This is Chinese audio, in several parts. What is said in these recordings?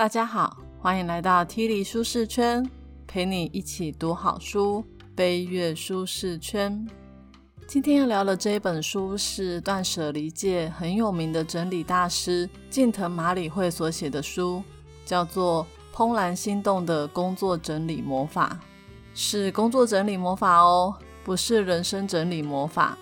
大家好，欢迎来到 T 里舒适圈，陪你一起读好书，飞跃舒适圈。今天要聊的这一本书是断舍离界很有名的整理大师近藤麻里惠所写的书，叫做《怦然心动的工作整理魔法》，是工作整理魔法哦，不是人生整理魔法。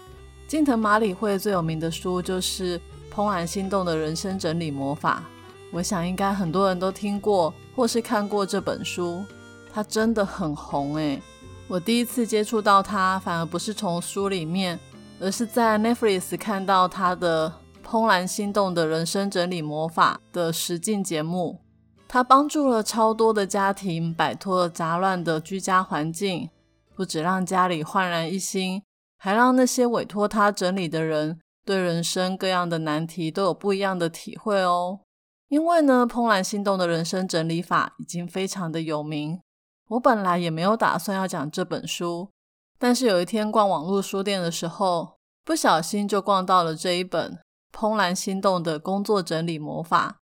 近藤麻里惠最有名的书就是《怦然心动的人生整理魔法》。我想应该很多人都听过或是看过这本书，它真的很红诶。我第一次接触到它，反而不是从书里面，而是在 Netflix 看到它的《怦然心动的人生整理魔法》的实境节目。它帮助了超多的家庭摆脱了杂乱的居家环境，不止让家里焕然一新，还让那些委托他整理的人对人生各样的难题都有不一样的体会哦。因为呢，怦然心动的人生整理法已经非常的有名。我本来也没有打算要讲这本书，但是有一天逛网络书店的时候，不小心就逛到了这一本《怦然心动的工作整理魔法》。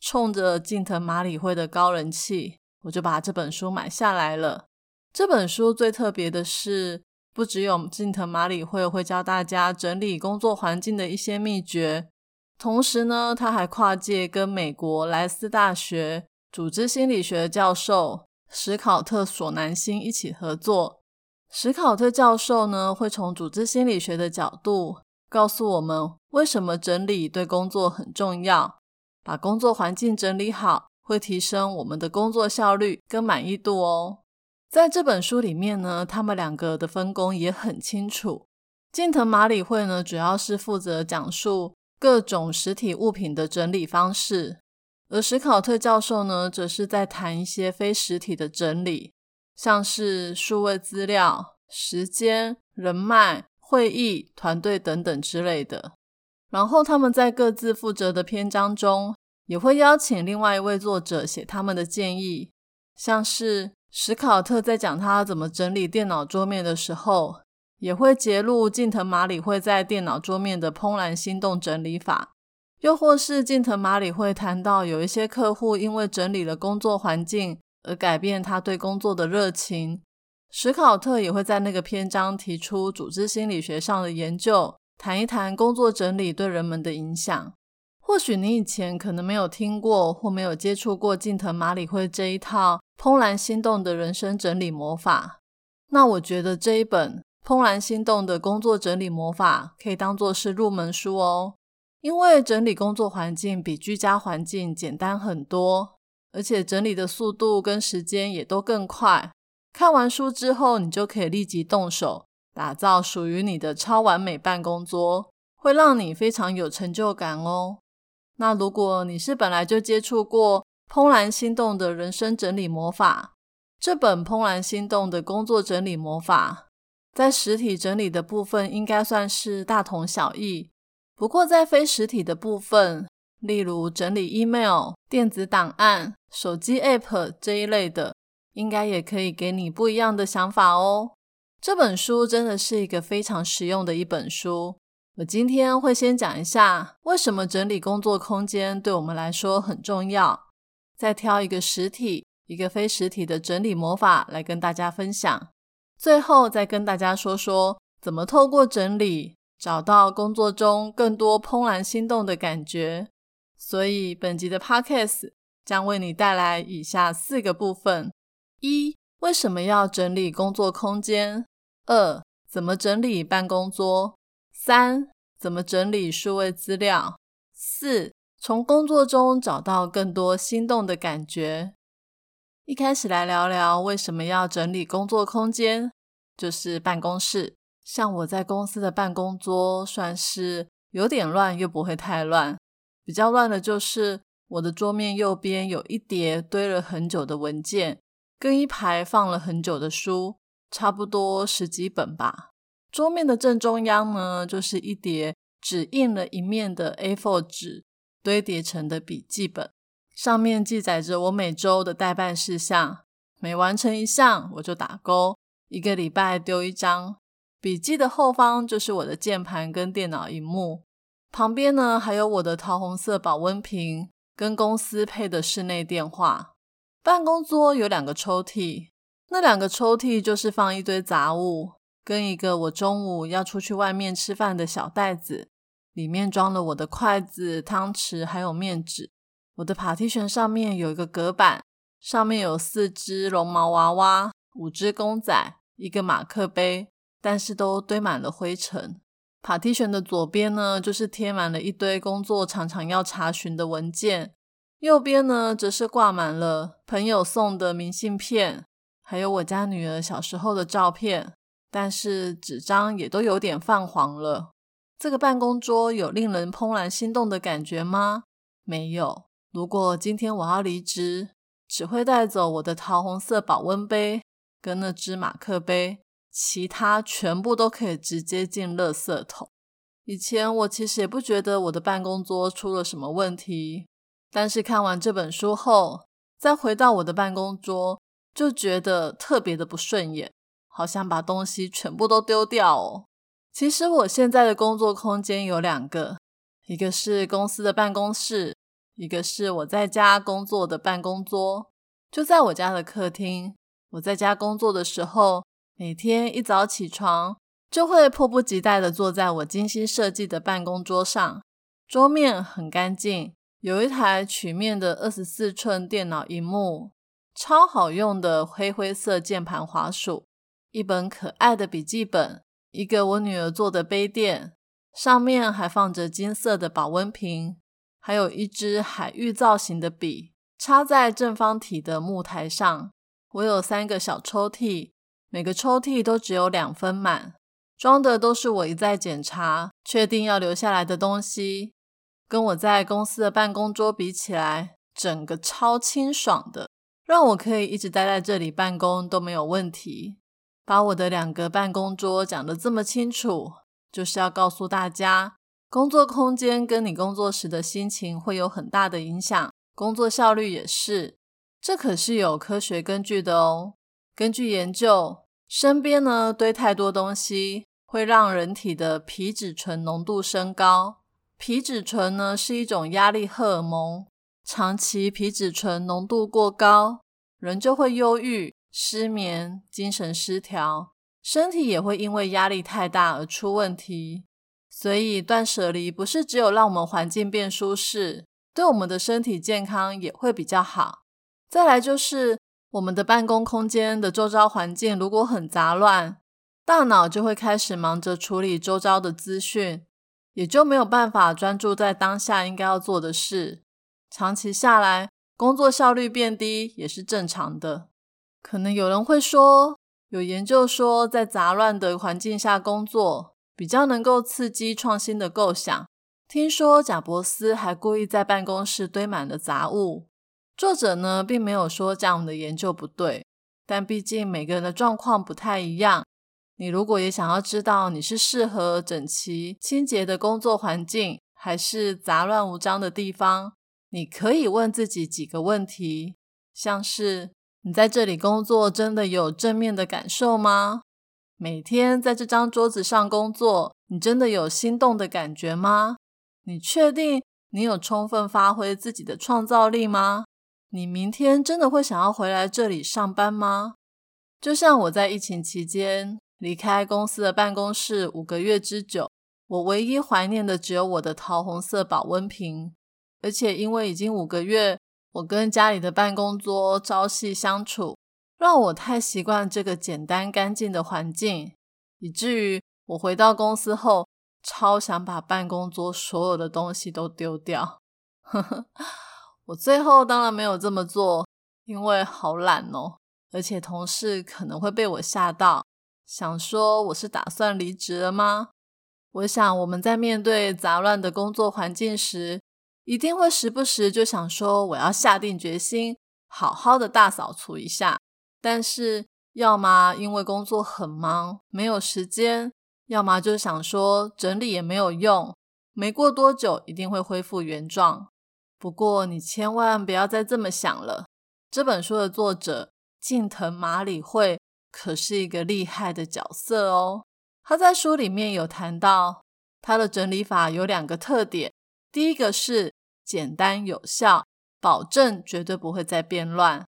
冲着近藤麻里惠的高人气，我就把这本书买下来了。这本书最特别的是，不只有近藤麻里惠会教大家整理工作环境的一些秘诀。同时呢，他还跨界跟美国莱斯大学组织心理学教授史考特·索南星一起合作。史考特教授呢，会从组织心理学的角度告诉我们为什么整理对工作很重要。把工作环境整理好，会提升我们的工作效率跟满意度哦。在这本书里面呢，他们两个的分工也很清楚。近藤麻里惠呢，主要是负责讲述。各种实体物品的整理方式，而史考特教授呢，则是在谈一些非实体的整理，像是数位资料、时间、人脉、会议、团队等等之类的。然后他们在各自负责的篇章中，也会邀请另外一位作者写他们的建议，像是史考特在讲他怎么整理电脑桌面的时候。也会揭露近藤麻里会在电脑桌面的怦然心动整理法，又或是近藤麻里会谈到有一些客户因为整理了工作环境而改变他对工作的热情。史考特也会在那个篇章提出组织心理学上的研究，谈一谈工作整理对人们的影响。或许你以前可能没有听过或没有接触过近藤麻里会这一套怦然心动的人生整理魔法，那我觉得这一本。怦然心动的工作整理魔法可以当做是入门书哦，因为整理工作环境比居家环境简单很多，而且整理的速度跟时间也都更快。看完书之后，你就可以立即动手打造属于你的超完美办公桌，会让你非常有成就感哦。那如果你是本来就接触过怦然心动的人生整理魔法，这本怦然心动的工作整理魔法。在实体整理的部分，应该算是大同小异。不过，在非实体的部分，例如整理 email、电子档案、手机 app 这一类的，应该也可以给你不一样的想法哦。这本书真的是一个非常实用的一本书。我今天会先讲一下为什么整理工作空间对我们来说很重要，再挑一个实体、一个非实体的整理魔法来跟大家分享。最后再跟大家说说，怎么透过整理找到工作中更多怦然心动的感觉。所以本集的 podcast 将为你带来以下四个部分：一、为什么要整理工作空间？二、怎么整理办公桌？三、怎么整理数位资料？四、从工作中找到更多心动的感觉。一开始来聊聊为什么要整理工作空间，就是办公室。像我在公司的办公桌，算是有点乱，又不会太乱。比较乱的就是我的桌面右边有一叠堆了很久的文件，跟一排放了很久的书，差不多十几本吧。桌面的正中央呢，就是一叠只印了一面的 A4 纸堆叠成的笔记本。上面记载着我每周的代办事项，每完成一项我就打勾，一个礼拜丢一张。笔记的后方就是我的键盘跟电脑荧幕，旁边呢还有我的桃红色保温瓶，跟公司配的室内电话。办公桌有两个抽屉，那两个抽屉就是放一堆杂物，跟一个我中午要出去外面吃饭的小袋子，里面装了我的筷子、汤匙还有面纸。我的 Party 旋上面有一个隔板，上面有四只绒毛娃娃、五只公仔、一个马克杯，但是都堆满了灰尘。Party 旋的左边呢，就是贴满了一堆工作常常要查询的文件；右边呢，则是挂满了朋友送的明信片，还有我家女儿小时候的照片。但是纸张也都有点泛黄了。这个办公桌有令人怦然心动的感觉吗？没有。如果今天我要离职，只会带走我的桃红色保温杯跟那只马克杯。其他全部都可以直接进垃圾桶。以前我其实也不觉得我的办公桌出了什么问题，但是看完这本书后，再回到我的办公桌，就觉得特别的不顺眼，好想把东西全部都丢掉哦。其实我现在的工作空间有两个，一个是公司的办公室，一个是我在家工作的办公桌，就在我家的客厅。我在家工作的时候。每天一早起床，就会迫不及待的坐在我精心设计的办公桌上。桌面很干净，有一台曲面的二十四寸电脑荧幕，超好用的黑灰色键盘滑鼠，一本可爱的笔记本，一个我女儿做的杯垫，上面还放着金色的保温瓶，还有一支海域造型的笔，插在正方体的木台上。我有三个小抽屉。每个抽屉都只有两分满，装的都是我一再检查、确定要留下来的东西。跟我在公司的办公桌比起来，整个超清爽的，让我可以一直待在这里办公都没有问题。把我的两个办公桌讲得这么清楚，就是要告诉大家，工作空间跟你工作时的心情会有很大的影响，工作效率也是。这可是有科学根据的哦。根据研究。身边呢堆太多东西，会让人体的皮质醇浓度升高。皮质醇呢是一种压力荷尔蒙，长期皮质醇浓度过高，人就会忧郁、失眠、精神失调，身体也会因为压力太大而出问题。所以断舍离不是只有让我们环境变舒适，对我们的身体健康也会比较好。再来就是。我们的办公空间的周遭环境如果很杂乱，大脑就会开始忙着处理周遭的资讯，也就没有办法专注在当下应该要做的事。长期下来，工作效率变低也是正常的。可能有人会说，有研究说，在杂乱的环境下工作比较能够刺激创新的构想。听说贾伯斯还故意在办公室堆满了杂物。作者呢，并没有说这样的研究不对，但毕竟每个人的状况不太一样。你如果也想要知道你是适合整齐清洁的工作环境，还是杂乱无章的地方，你可以问自己几个问题，像是你在这里工作真的有正面的感受吗？每天在这张桌子上工作，你真的有心动的感觉吗？你确定你有充分发挥自己的创造力吗？你明天真的会想要回来这里上班吗？就像我在疫情期间离开公司的办公室五个月之久，我唯一怀念的只有我的桃红色保温瓶。而且因为已经五个月，我跟家里的办公桌朝夕相处，让我太习惯这个简单干净的环境，以至于我回到公司后，超想把办公桌所有的东西都丢掉。呵呵。我最后当然没有这么做，因为好懒哦，而且同事可能会被我吓到，想说我是打算离职了吗？我想我们在面对杂乱的工作环境时，一定会时不时就想说我要下定决心，好好的大扫除一下。但是要么因为工作很忙没有时间，要么就想说整理也没有用，没过多久一定会恢复原状。不过，你千万不要再这么想了。这本书的作者近藤麻里惠可是一个厉害的角色哦。他在书里面有谈到，他的整理法有两个特点：第一个是简单有效，保证绝对不会再变乱。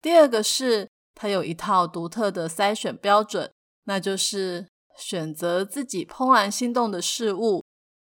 第二个是，它有一套独特的筛选标准，那就是选择自己怦然心动的事物，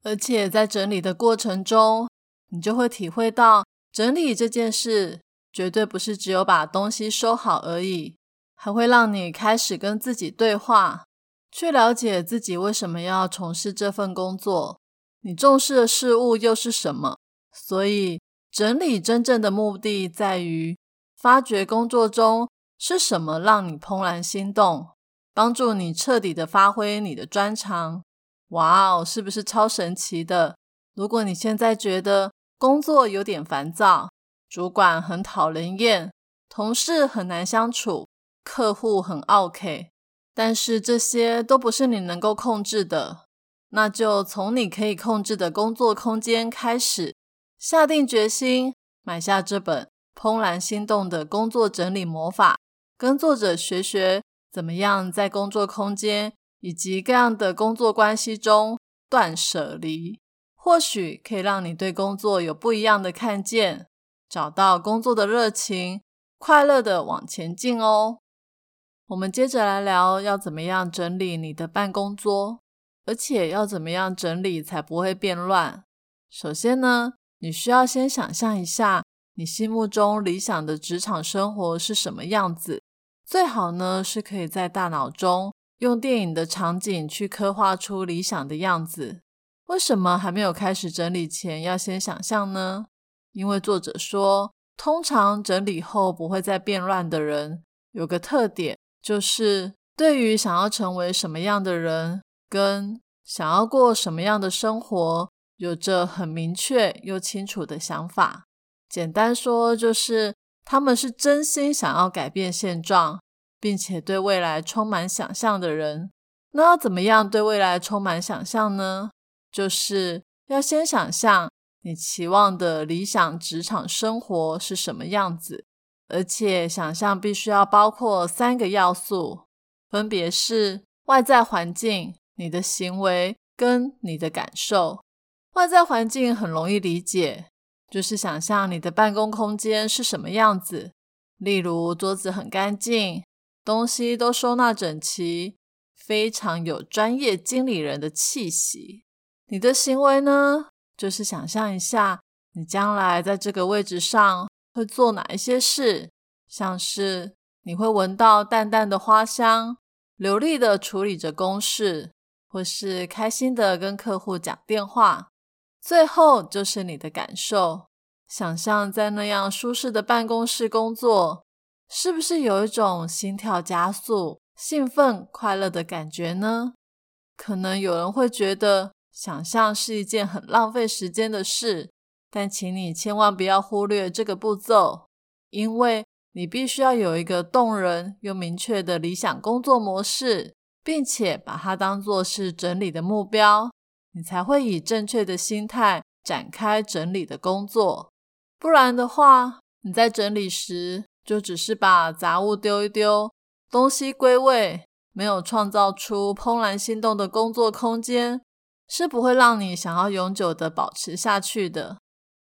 而且在整理的过程中，你就会体会到，整理这件事绝对不是只有把东西收好而已，还会让你开始跟自己对话，去了解自己为什么要从事这份工作，你重视的事物又是什么。所以，整理真正的目的在于发掘工作中是什么让你怦然心动，帮助你彻底的发挥你的专长。哇哦，是不是超神奇的？如果你现在觉得工作有点烦躁，主管很讨人厌，同事很难相处，客户很 OK，但是这些都不是你能够控制的，那就从你可以控制的工作空间开始。下定决心买下这本怦然心动的工作整理魔法，跟作者学学怎么样在工作空间以及各样的工作关系中断舍离，或许可以让你对工作有不一样的看见，找到工作的热情，快乐的往前进哦。我们接着来聊要怎么样整理你的办公桌，而且要怎么样整理才不会变乱。首先呢。你需要先想象一下，你心目中理想的职场生活是什么样子。最好呢，是可以在大脑中用电影的场景去刻画出理想的样子。为什么还没有开始整理前要先想象呢？因为作者说，通常整理后不会再变乱的人，有个特点，就是对于想要成为什么样的人，跟想要过什么样的生活。有着很明确又清楚的想法，简单说就是他们是真心想要改变现状，并且对未来充满想象的人。那要怎么样对未来充满想象呢？就是要先想象你期望的理想职场生活是什么样子，而且想象必须要包括三个要素，分别是外在环境、你的行为跟你的感受。外在环境很容易理解，就是想象你的办公空间是什么样子，例如桌子很干净，东西都收纳整齐，非常有专业经理人的气息。你的行为呢，就是想象一下你将来在这个位置上会做哪一些事，像是你会闻到淡淡的花香，流利的处理着公事，或是开心的跟客户讲电话。最后就是你的感受，想象在那样舒适的办公室工作，是不是有一种心跳加速、兴奋、快乐的感觉呢？可能有人会觉得想象是一件很浪费时间的事，但请你千万不要忽略这个步骤，因为你必须要有一个动人又明确的理想工作模式，并且把它当作是整理的目标。你才会以正确的心态展开整理的工作，不然的话，你在整理时就只是把杂物丢一丢，东西归位，没有创造出怦然心动的工作空间，是不会让你想要永久的保持下去的。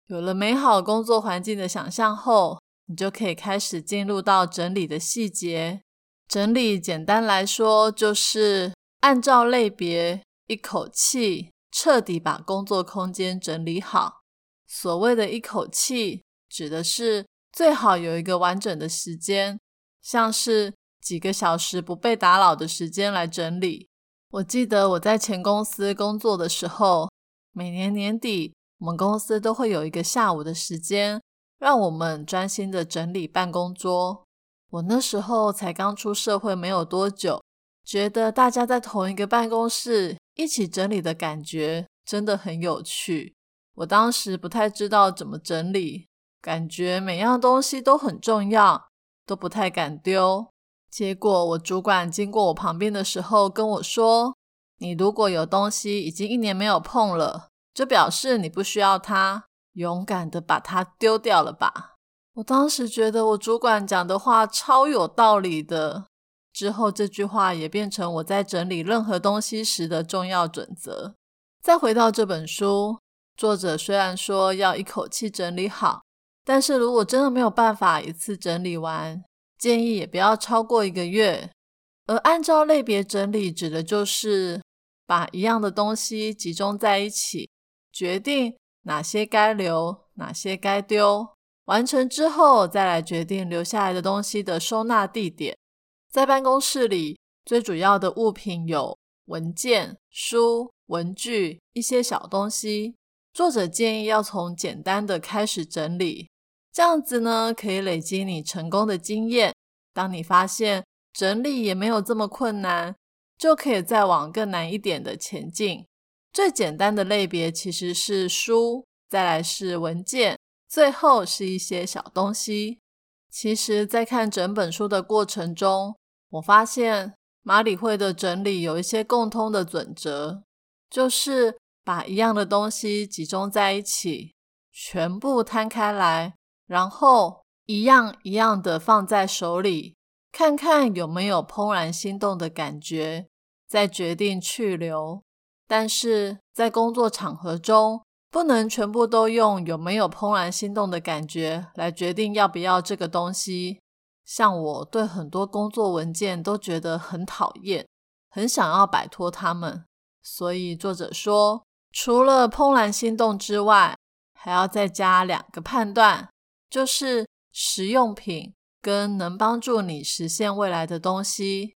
有了美好工作环境的想象后，你就可以开始进入到整理的细节。整理简单来说，就是按照类别，一口气。彻底把工作空间整理好。所谓的一口气，指的是最好有一个完整的时间，像是几个小时不被打扰的时间来整理。我记得我在前公司工作的时候，每年年底，我们公司都会有一个下午的时间，让我们专心的整理办公桌。我那时候才刚出社会没有多久，觉得大家在同一个办公室。一起整理的感觉真的很有趣。我当时不太知道怎么整理，感觉每样东西都很重要，都不太敢丢。结果我主管经过我旁边的时候跟我说：“你如果有东西已经一年没有碰了，就表示你不需要它，勇敢的把它丢掉了吧。”我当时觉得我主管讲的话超有道理的。之后，这句话也变成我在整理任何东西时的重要准则。再回到这本书，作者虽然说要一口气整理好，但是如果真的没有办法一次整理完，建议也不要超过一个月。而按照类别整理，指的就是把一样的东西集中在一起，决定哪些该留，哪些该丢。完成之后，再来决定留下来的东西的收纳地点。在办公室里，最主要的物品有文件、书、文具、一些小东西。作者建议要从简单的开始整理，这样子呢可以累积你成功的经验。当你发现整理也没有这么困难，就可以再往更难一点的前进。最简单的类别其实是书，再来是文件，最后是一些小东西。其实，在看整本书的过程中，我发现马里会的整理有一些共通的准则，就是。把一样的东西集中在一起，全部摊开来，然后一样一样的放在手里，看看有没有怦然心动的感觉，再决定去留。但是在工作场合中，不能全部都用有没有怦然心动的感觉来决定要不要这个东西。像我对很多工作文件都觉得很讨厌，很想要摆脱它们，所以作者说。除了怦然心动之外，还要再加两个判断，就是实用品跟能帮助你实现未来的东西，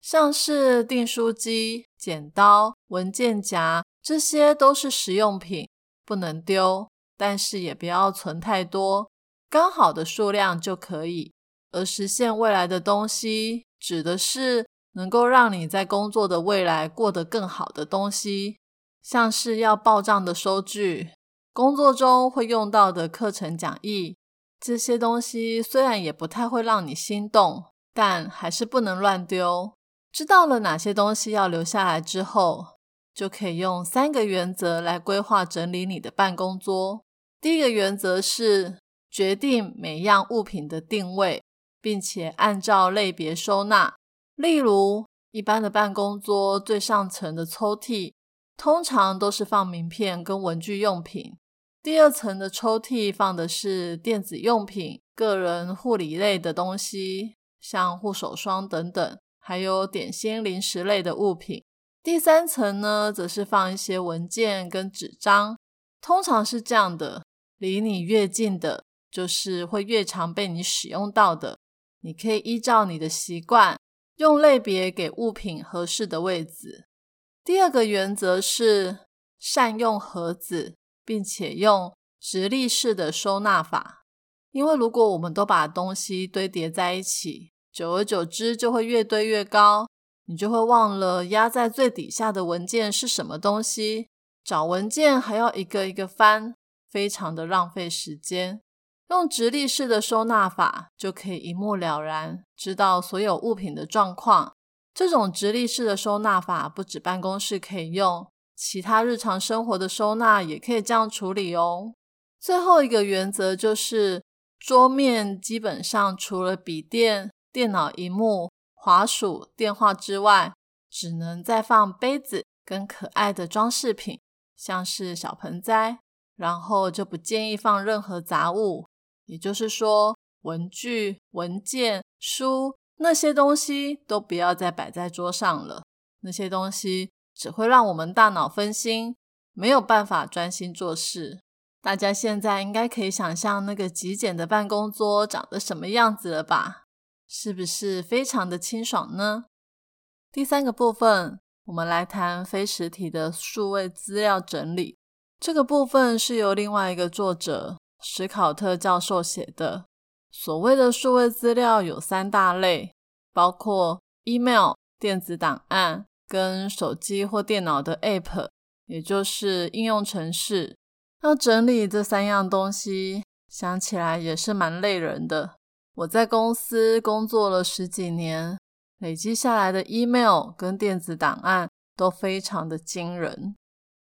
像是订书机、剪刀、文件夹，这些都是实用品，不能丢，但是也不要存太多，刚好的数量就可以。而实现未来的东西，指的是能够让你在工作的未来过得更好的东西。像是要报账的收据，工作中会用到的课程讲义，这些东西虽然也不太会让你心动，但还是不能乱丢。知道了哪些东西要留下来之后，就可以用三个原则来规划整理你的办公桌。第一个原则是决定每样物品的定位，并且按照类别收纳。例如，一般的办公桌最上层的抽屉。通常都是放名片跟文具用品，第二层的抽屉放的是电子用品、个人护理类的东西，像护手霜等等，还有点心、零食类的物品。第三层呢，则是放一些文件跟纸张，通常是这样的：离你越近的，就是会越常被你使用到的。你可以依照你的习惯，用类别给物品合适的位置。第二个原则是善用盒子，并且用直立式的收纳法。因为如果我们都把东西堆叠在一起，久而久之就会越堆越高，你就会忘了压在最底下的文件是什么东西。找文件还要一个一个翻，非常的浪费时间。用直立式的收纳法，就可以一目了然，知道所有物品的状况。这种直立式的收纳法不止办公室可以用，其他日常生活的收纳也可以这样处理哦。最后一个原则就是，桌面基本上除了笔电、电脑荧幕、滑鼠、电话之外，只能再放杯子跟可爱的装饰品，像是小盆栽，然后就不建议放任何杂物，也就是说，文具、文件、书。那些东西都不要再摆在桌上了，那些东西只会让我们大脑分心，没有办法专心做事。大家现在应该可以想象那个极简的办公桌长得什么样子了吧？是不是非常的清爽呢？第三个部分，我们来谈非实体的数位资料整理。这个部分是由另外一个作者史考特教授写的。所谓的数位资料有三大类，包括 email 电子档案跟手机或电脑的 app，也就是应用程式。要整理这三样东西，想起来也是蛮累人的。我在公司工作了十几年，累积下来的 email 跟电子档案都非常的惊人。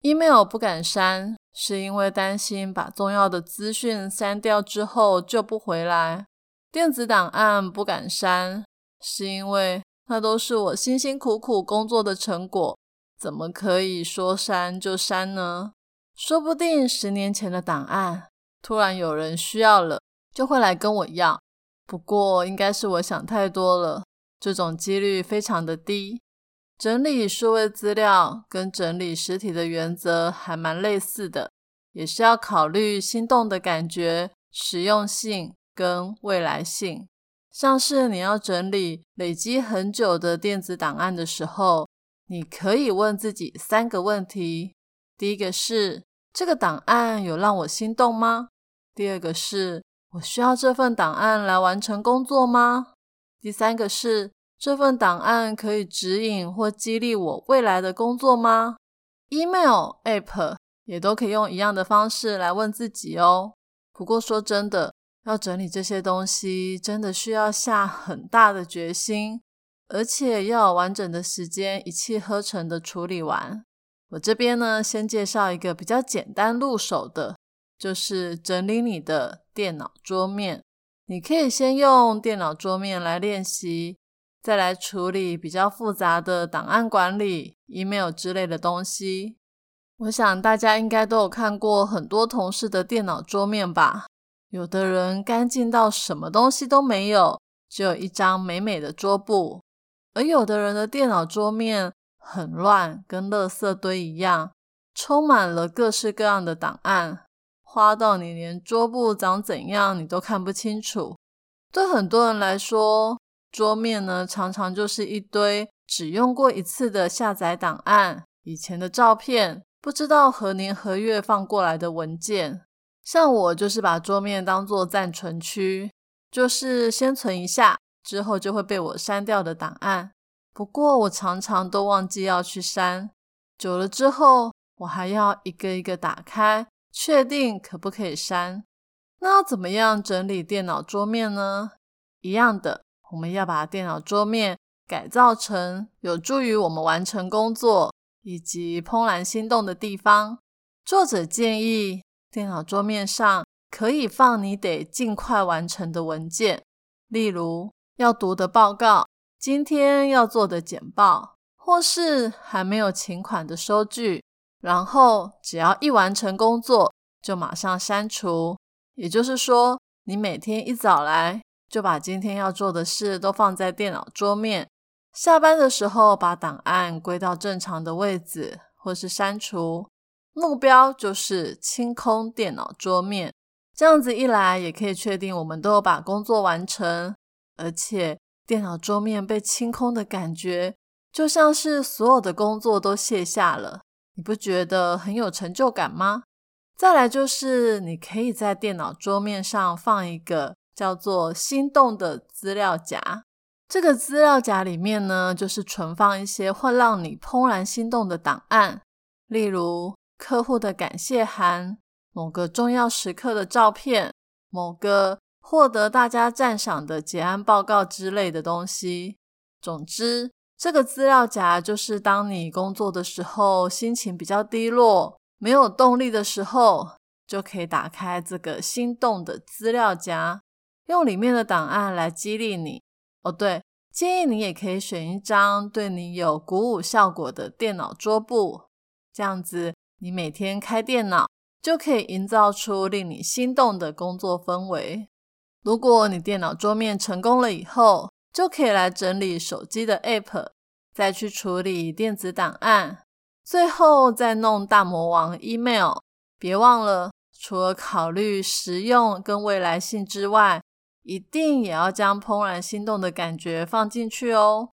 email 不敢删。是因为担心把重要的资讯删掉之后就不回来，电子档案不敢删，是因为那都是我辛辛苦苦工作的成果，怎么可以说删就删呢？说不定十年前的档案，突然有人需要了，就会来跟我要。不过，应该是我想太多了，这种几率非常的低。整理数位资料跟整理实体的原则还蛮类似的，也是要考虑心动的感觉、实用性跟未来性。像是你要整理累积很久的电子档案的时候，你可以问自己三个问题：第一个是这个档案有让我心动吗？第二个是我需要这份档案来完成工作吗？第三个是。这份档案可以指引或激励我未来的工作吗？Email、App 也都可以用一样的方式来问自己哦。不过说真的，要整理这些东西，真的需要下很大的决心，而且要有完整的时间一气呵成的处理完。我这边呢，先介绍一个比较简单入手的，就是整理你的电脑桌面。你可以先用电脑桌面来练习。再来处理比较复杂的档案管理、email 之类的东西。我想大家应该都有看过很多同事的电脑桌面吧？有的人干净到什么东西都没有，只有一张美美的桌布；而有的人的电脑桌面很乱，跟垃圾堆一样，充满了各式各样的档案，花到你连桌布长怎样你都看不清楚。对很多人来说，桌面呢，常常就是一堆只用过一次的下载档案，以前的照片，不知道何年何月放过来的文件。像我就是把桌面当做暂存区，就是先存一下，之后就会被我删掉的档案。不过我常常都忘记要去删，久了之后，我还要一个一个打开，确定可不可以删。那要怎么样整理电脑桌面呢？一样的。我们要把电脑桌面改造成有助于我们完成工作以及怦然心动的地方。作者建议，电脑桌面上可以放你得尽快完成的文件，例如要读的报告、今天要做的简报，或是还没有请款的收据。然后只要一完成工作，就马上删除。也就是说，你每天一早来。就把今天要做的事都放在电脑桌面，下班的时候把档案归到正常的位置，或是删除。目标就是清空电脑桌面，这样子一来也可以确定我们都有把工作完成，而且电脑桌面被清空的感觉，就像是所有的工作都卸下了，你不觉得很有成就感吗？再来就是你可以在电脑桌面上放一个。叫做心动的资料夹，这个资料夹里面呢，就是存放一些会让你怦然心动的档案，例如客户的感谢函、某个重要时刻的照片、某个获得大家赞赏的结案报告之类的东西。总之，这个资料夹就是当你工作的时候，心情比较低落、没有动力的时候，就可以打开这个心动的资料夹。用里面的档案来激励你哦。对，建议你也可以选一张对你有鼓舞效果的电脑桌布，这样子你每天开电脑就可以营造出令你心动的工作氛围。如果你电脑桌面成功了以后，就可以来整理手机的 App，再去处理电子档案，最后再弄大魔王 Email。别忘了，除了考虑实用跟未来性之外，一定也要将怦然心动的感觉放进去哦。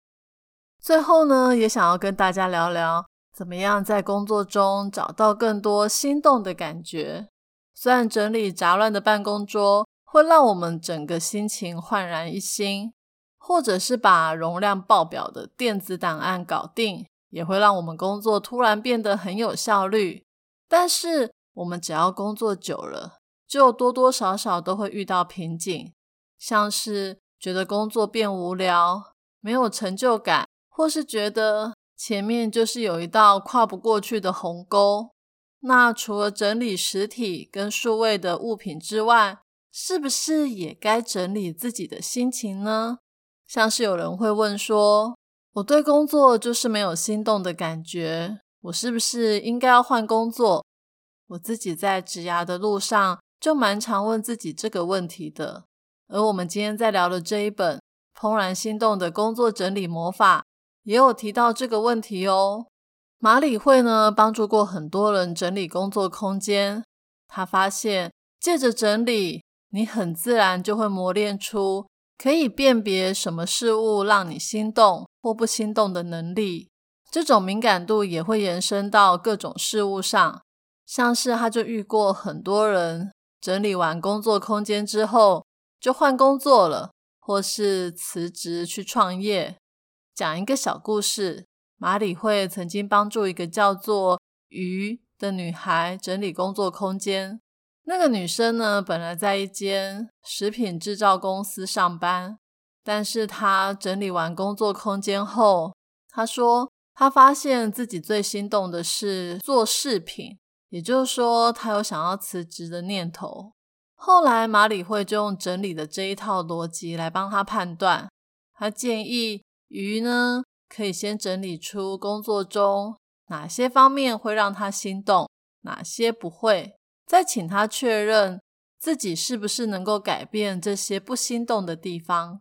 最后呢，也想要跟大家聊聊，怎么样在工作中找到更多心动的感觉。虽然整理杂乱的办公桌会让我们整个心情焕然一新，或者是把容量爆表的电子档案搞定，也会让我们工作突然变得很有效率。但是，我们只要工作久了，就多多少少都会遇到瓶颈。像是觉得工作变无聊、没有成就感，或是觉得前面就是有一道跨不过去的鸿沟。那除了整理实体跟数位的物品之外，是不是也该整理自己的心情呢？像是有人会问说：“我对工作就是没有心动的感觉，我是不是应该要换工作？”我自己在职涯的路上就蛮常问自己这个问题的。而我们今天在聊的这一本《怦然心动的工作整理魔法》也有提到这个问题哦。马里会呢帮助过很多人整理工作空间，他发现借着整理，你很自然就会磨练出可以辨别什么事物让你心动或不心动的能力。这种敏感度也会延伸到各种事物上，像是他就遇过很多人整理完工作空间之后就换工作了，或是辞职去创业。讲一个小故事，马里会曾经帮助一个叫做鱼的女孩整理工作空间。那个女生呢，本来在一间食品制造公司上班，但是她整理完工作空间后，她说。她发现自己最心动的是做饰品，也就是说，她有想要辞职的念头。后来，马里会就用整理的这一套逻辑来帮他判断。他建议鱼呢，可以先整理出工作中哪些方面会让他心动，哪些不会，再请他确认自己是不是能够改变这些不心动的地方。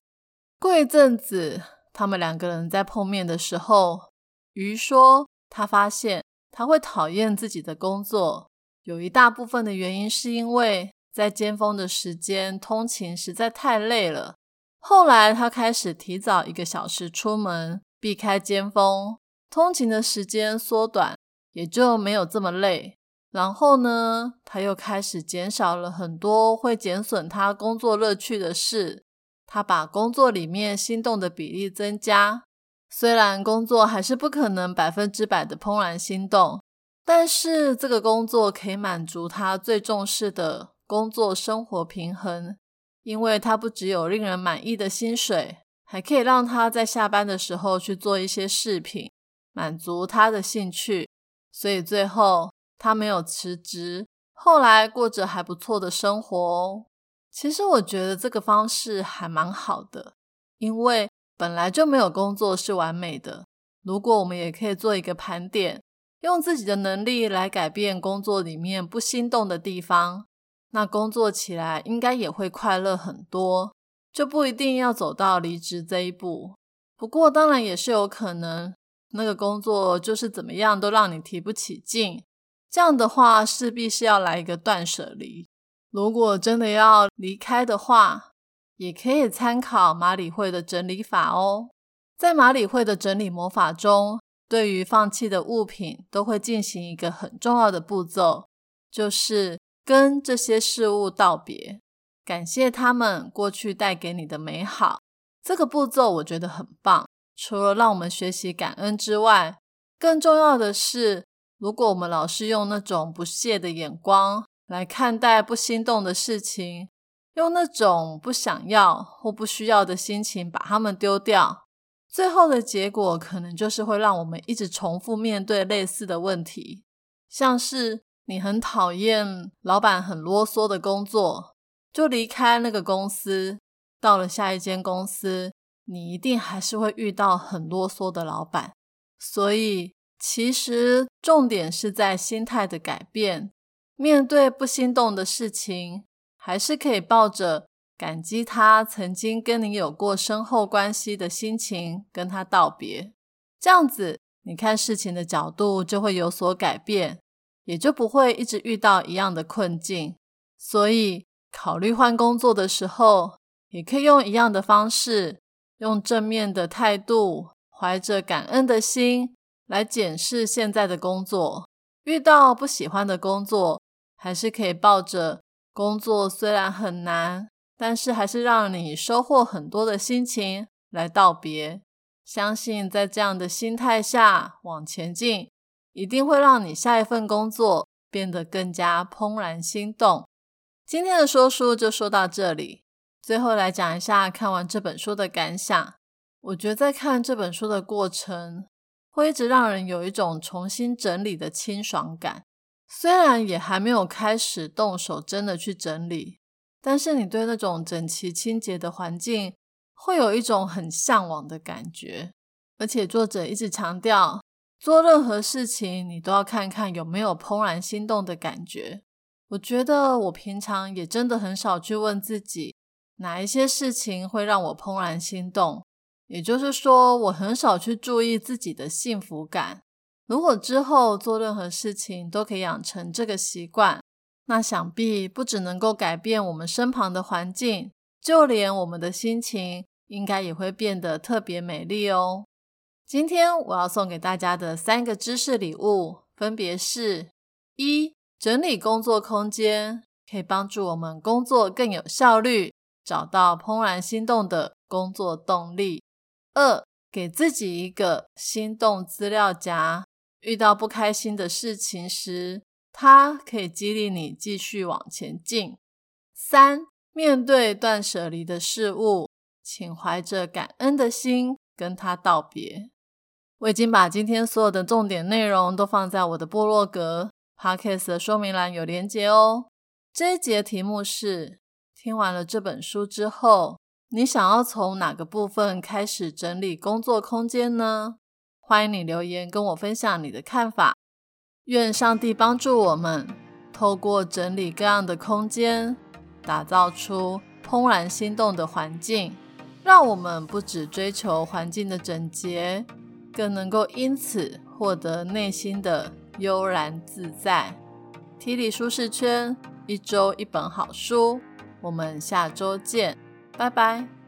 过一阵子，他们两个人在碰面的时候。鱼说：“他发现他会讨厌自己的工作，有一大部分的原因是因为在尖峰的时间通勤实在太累了。后来他开始提早一个小时出门，避开尖峰，通勤的时间缩短，也就没有这么累。然后呢，他又开始减少了很多会减损他工作乐趣的事。他把工作里面心动的比例增加。”虽然工作还是不可能百分之百的怦然心动，但是这个工作可以满足他最重视的工作生活平衡，因为他不只有令人满意的薪水，还可以让他在下班的时候去做一些饰品，满足他的兴趣。所以最后他没有辞职，后来过着还不错的生活哦。其实我觉得这个方式还蛮好的，因为。本来就没有工作是完美的。如果我们也可以做一个盘点，用自己的能力来改变工作里面不心动的地方，那工作起来应该也会快乐很多，就不一定要走到离职这一步。不过当然也是有可能，那个工作就是怎么样都让你提不起劲。这样的话，势必是要来一个断舍离。如果真的要离开的话，也可以参考马里会的整理法哦。在马里会的整理魔法中，对于放弃的物品，都会进行一个很重要的步骤，就是跟这些事物道别，感谢他们过去带给你的美好。这个步骤我觉得很棒，除了让我们学习感恩之外，更重要的是，如果我们老是用那种不屑的眼光来看待不心动的事情，用那种不想要或不需要的心情把它们丢掉，最后的结果可能就是会让我们一直重复面对类似的问题，像是你很讨厌老板很啰嗦的工作，就离开那个公司，到了下一间公司，你一定还是会遇到很啰嗦的老板。所以，其实重点是在心态的改变，面对不心动的事情。还是可以抱着感激他曾经跟你有过深厚关系的心情跟他道别，这样子你看事情的角度就会有所改变，也就不会一直遇到一样的困境。所以考虑换工作的时候，也可以用一样的方式，用正面的态度，怀着感恩的心来检视现在的工作。遇到不喜欢的工作，还是可以抱着。工作虽然很难，但是还是让你收获很多的心情来道别。相信在这样的心态下往前进，一定会让你下一份工作变得更加怦然心动。今天的说书就说到这里，最后来讲一下看完这本书的感想。我觉得在看这本书的过程，会一直让人有一种重新整理的清爽感。虽然也还没有开始动手真的去整理，但是你对那种整齐清洁的环境会有一种很向往的感觉。而且作者一直强调，做任何事情，你都要看看有没有怦然心动的感觉。我觉得我平常也真的很少去问自己，哪一些事情会让我怦然心动。也就是说，我很少去注意自己的幸福感。如果之后做任何事情都可以养成这个习惯，那想必不只能够改变我们身旁的环境，就连我们的心情，应该也会变得特别美丽哦。今天我要送给大家的三个知识礼物，分别是：一、整理工作空间可以帮助我们工作更有效率，找到怦然心动的工作动力；二、给自己一个心动资料夹，遇到不开心的事情时，它可以激励你继续往前进；三、面对断舍离的事物，请怀着感恩的心跟它道别。我已经把今天所有的重点内容都放在我的部落格 podcast 的说明栏有连结哦。这一节题目是：听完了这本书之后，你想要从哪个部分开始整理工作空间呢？欢迎你留言跟我分享你的看法。愿上帝帮助我们，透过整理各样的空间，打造出怦然心动的环境，让我们不只追求环境的整洁。更能够因此获得内心的悠然自在。提理舒适圈，一周一本好书，我们下周见，拜拜。